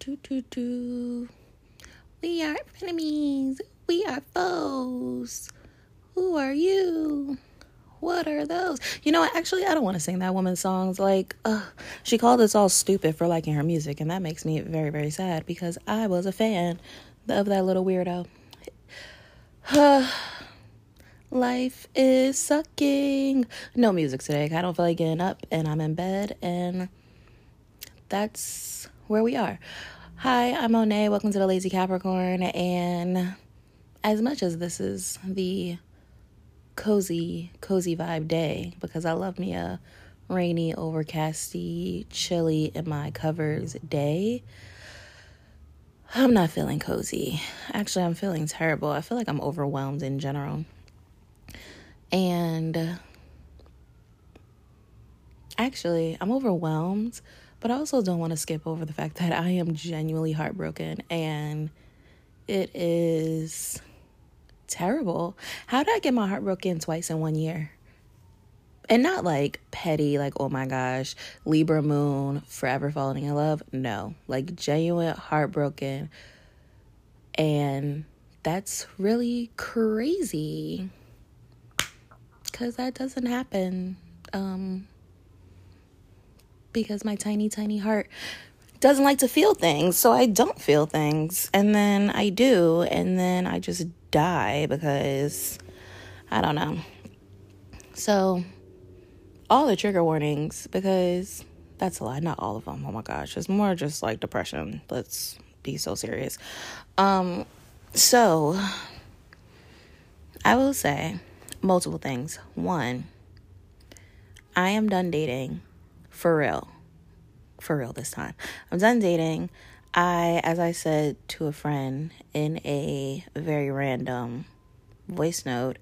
Do, do, do. We are enemies. We are foes. Who are you? What are those? You know? Actually, I don't want to sing that woman's songs. Like, uh, she called us all stupid for liking her music, and that makes me very, very sad because I was a fan of that little weirdo. Life is sucking. No music today. I don't feel like getting up, and I'm in bed, and that's where we are. Hi, I'm Monet. Welcome to the Lazy Capricorn. And as much as this is the cozy, cozy vibe day, because I love me a rainy, overcasty, chilly in my covers day, I'm not feeling cozy. Actually, I'm feeling terrible. I feel like I'm overwhelmed in general. And actually, I'm overwhelmed but I also don't want to skip over the fact that I am genuinely heartbroken and it is terrible. How did I get my heart broken twice in one year? And not like petty, like, oh my gosh, Libra moon, forever falling in love. No, like genuine heartbroken. And that's really crazy because that doesn't happen um, because my tiny, tiny heart doesn't like to feel things. So I don't feel things. And then I do. And then I just die because I don't know. So all the trigger warnings, because that's a lie. Not all of them. Oh my gosh. It's more just like depression. Let's be so serious. Um, so I will say multiple things. One, I am done dating for real. For real this time. I'm done dating. I, as I said to a friend in a very random voice note,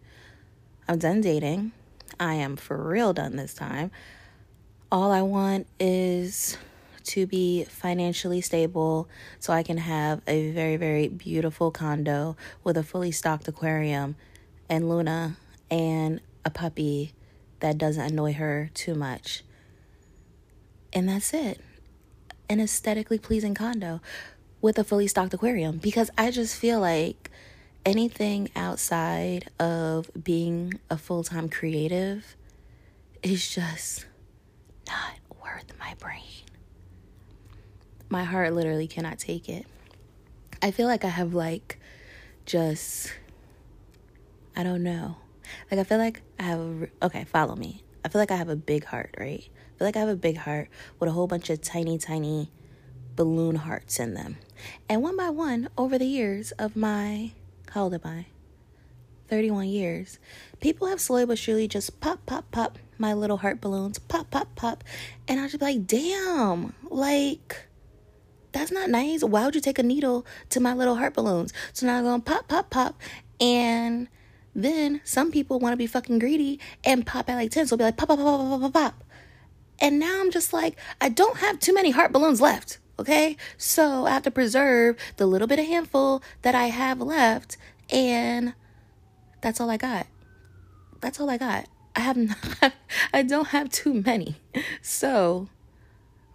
I'm done dating. I am for real done this time. All I want is to be financially stable so I can have a very, very beautiful condo with a fully stocked aquarium and Luna and a puppy that doesn't annoy her too much. And that's it. An aesthetically pleasing condo with a fully stocked aquarium because I just feel like anything outside of being a full time creative is just not worth my brain. My heart literally cannot take it. I feel like I have like just I don't know. Like I feel like I have a, okay, follow me. I feel like I have a big heart, right? Feel like I have a big heart with a whole bunch of tiny, tiny balloon hearts in them. And one by one, over the years of my, how old am I? 31 years, people have slowly but surely just pop, pop, pop my little heart balloons, pop, pop, pop. And I am just like, damn, like, that's not nice. Why would you take a needle to my little heart balloons? So now I'm going pop, pop, pop. And then some people want to be fucking greedy and pop at like 10. So I'll be like, pop, pop, pop, pop, pop, pop, pop. And now I'm just like, I don't have too many heart balloons left. Okay. So I have to preserve the little bit of handful that I have left. And that's all I got. That's all I got. I have not, I don't have too many. So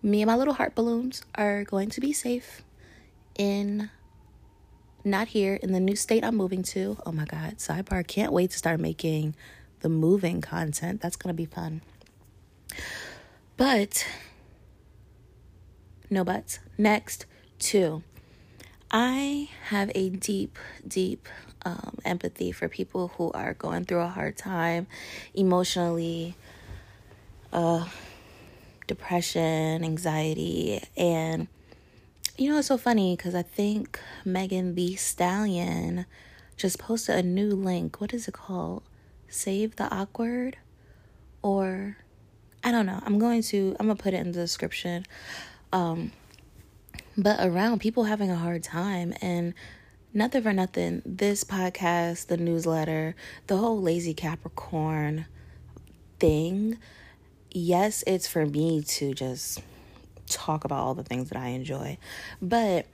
me and my little heart balloons are going to be safe in not here in the new state I'm moving to. Oh my God. Sidebar. Can't wait to start making the moving content. That's going to be fun. But, no buts. Next, two. I have a deep, deep um, empathy for people who are going through a hard time emotionally, uh, depression, anxiety, and you know it's so funny because I think Megan Thee Stallion just posted a new link. What is it called? Save the awkward, or I don't know. I'm going to I'm gonna put it in the description. Um but around people having a hard time and nothing for nothing, this podcast, the newsletter, the whole lazy Capricorn thing, yes, it's for me to just talk about all the things that I enjoy. But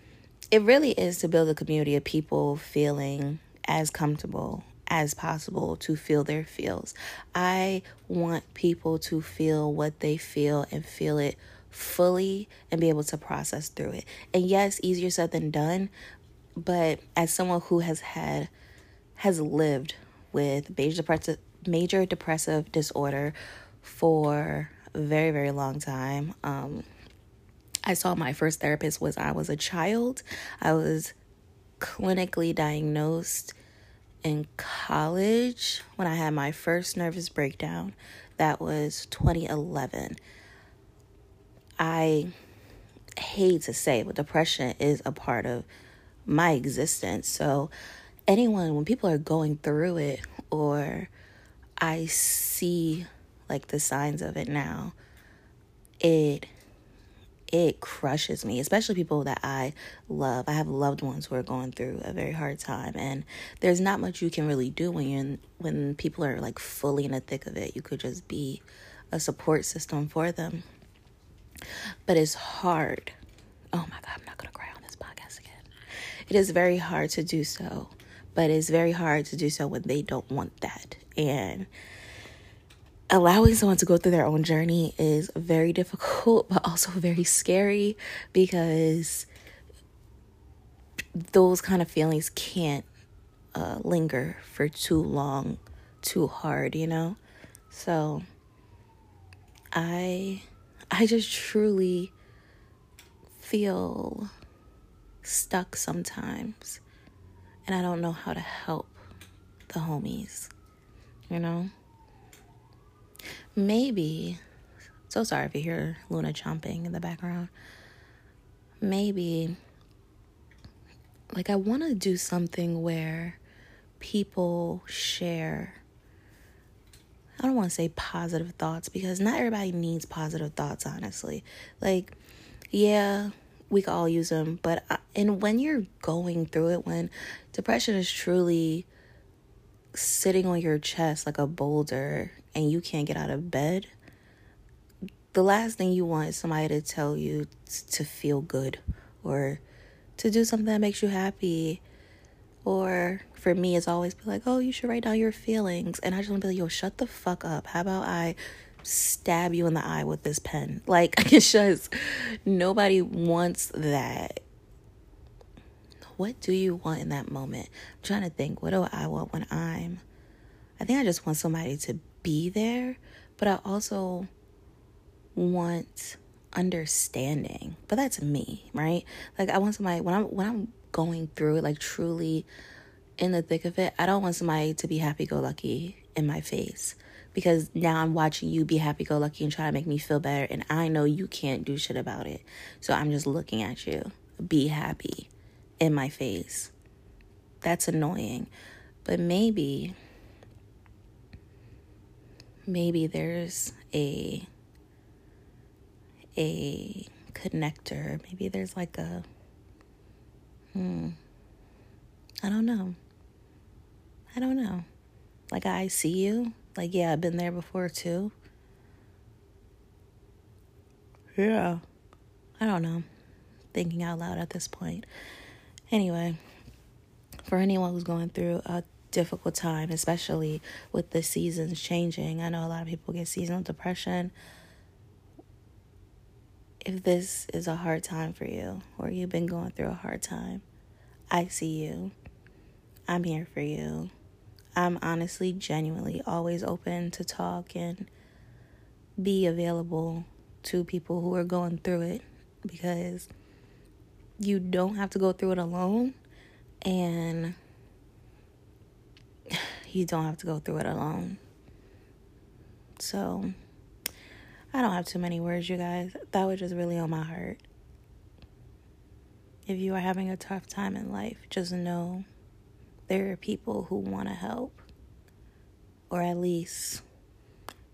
it really is to build a community of people feeling as comfortable as possible to feel their feels. I want people to feel what they feel and feel it fully and be able to process through it. And yes, easier said than done, but as someone who has had has lived with major depressive major depressive disorder for a very very long time. Um, I saw my first therapist was I was a child. I was clinically diagnosed in college when I had my first nervous breakdown. That was 2011. I hate to say, but depression is a part of my existence. So, anyone, when people are going through it, or I see like the signs of it now, it it crushes me, especially people that I love. I have loved ones who are going through a very hard time, and there's not much you can really do when you're in, when people are like fully in the thick of it. You could just be a support system for them, but it's hard. Oh my God, I'm not gonna cry on this podcast again. It is very hard to do so, but it's very hard to do so when they don't want that, and allowing someone to go through their own journey is very difficult, but also very scary because those kind of feelings can't uh, linger for too long, too hard, you know? So I I just truly feel stuck sometimes and I don't know how to help the homies, you know? Maybe, so sorry if you hear Luna chomping in the background. Maybe, like, I want to do something where people share. I don't want to say positive thoughts because not everybody needs positive thoughts, honestly. Like, yeah, we could all use them, but I, and when you're going through it, when depression is truly sitting on your chest like a boulder and you can't get out of bed, the last thing you want is somebody to tell you to feel good or to do something that makes you happy. Or for me, it's always be like, oh, you should write down your feelings. And I just want to be like, yo, shut the fuck up. How about I stab you in the eye with this pen? Like, it's just nobody wants that. What do you want in that moment? I'm trying to think, what do I want when I'm. I think I just want somebody to be there, but I also want understanding. But that's me, right? Like I want somebody when I'm when I'm going through it, like truly in the thick of it, I don't want somebody to be happy go lucky in my face. Because now I'm watching you be happy go lucky and try to make me feel better and I know you can't do shit about it. So I'm just looking at you. Be happy in my face. That's annoying. But maybe maybe there's a a connector. Maybe there's like a hmm. I don't know. I don't know. Like I see you. Like yeah, I've been there before too. Yeah. I don't know. Thinking out loud at this point. Anyway, for anyone who's going through a difficult time, especially with the seasons changing. I know a lot of people get seasonal depression. If this is a hard time for you, or you've been going through a hard time, I see you. I'm here for you. I'm honestly, genuinely always open to talk and be available to people who are going through it because you don't have to go through it alone. And you don't have to go through it alone. So, I don't have too many words, you guys. That was just really on my heart. If you are having a tough time in life, just know there are people who want to help, or at least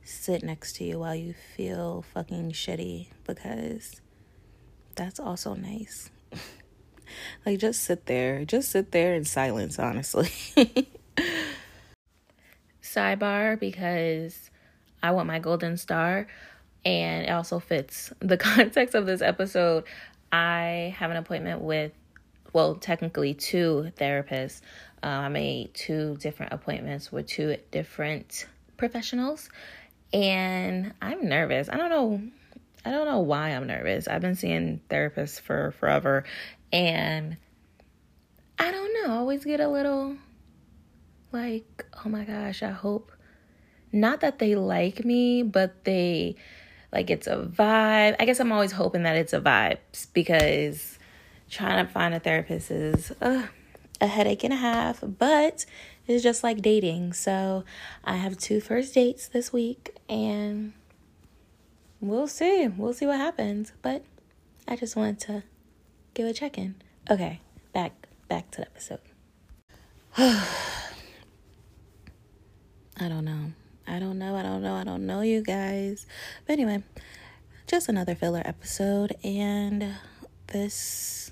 sit next to you while you feel fucking shitty, because that's also nice. like, just sit there. Just sit there in silence, honestly. sidebar because I want my golden star and it also fits the context of this episode. I have an appointment with, well, technically two therapists. Uh, I made two different appointments with two different professionals, and I'm nervous. I don't know. I don't know why I'm nervous. I've been seeing therapists for forever and I don't know, I always get a little like, oh my gosh, I hope not that they like me, but they like it's a vibe. I guess I'm always hoping that it's a vibe because trying to find a therapist is uh, a headache and a half, but it's just like dating. So I have two first dates this week and we'll see. We'll see what happens. But I just wanted to give a check in. Okay, back back to the episode. I don't know. I don't know. I don't know. I don't know you guys. But anyway, just another filler episode and this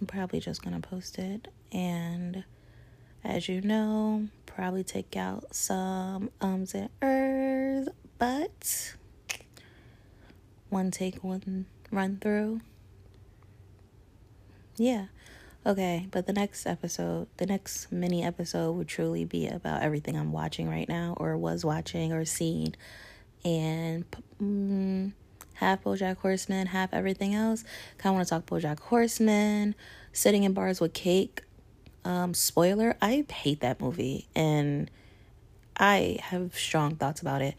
I'm probably just to post it and as you know, probably take out some ums and ers, but one take, one run through. Yeah. Okay, but the next episode, the next mini episode would truly be about everything I'm watching right now, or was watching, or seeing, and mm, half BoJack Horseman, half everything else. Kind of want to talk BoJack Horseman, sitting in bars with cake. Um, spoiler: I hate that movie, and I have strong thoughts about it.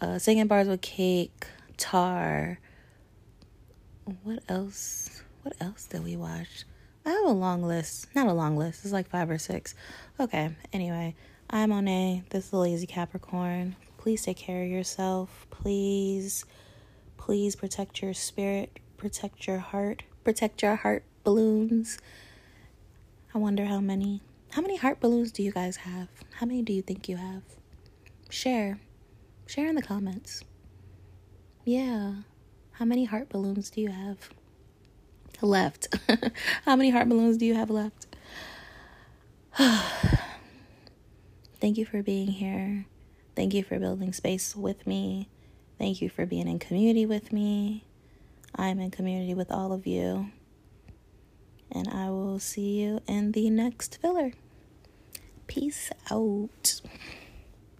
Uh, sitting in bars with cake, Tar. What else? What else did we watch? I have a long list. Not a long list. It's like five or six. Okay. Anyway, I'm Monet. This is the Lazy Capricorn. Please take care of yourself. Please, please protect your spirit. Protect your heart. Protect your heart balloons. I wonder how many. How many heart balloons do you guys have? How many do you think you have? Share. Share in the comments. Yeah. How many heart balloons do you have? left? How many heart balloons do you have left? Thank you for being here. Thank you for building space with me. Thank you for being in community with me. I'm in community with all of you. And I will see you in the next filler. Peace out.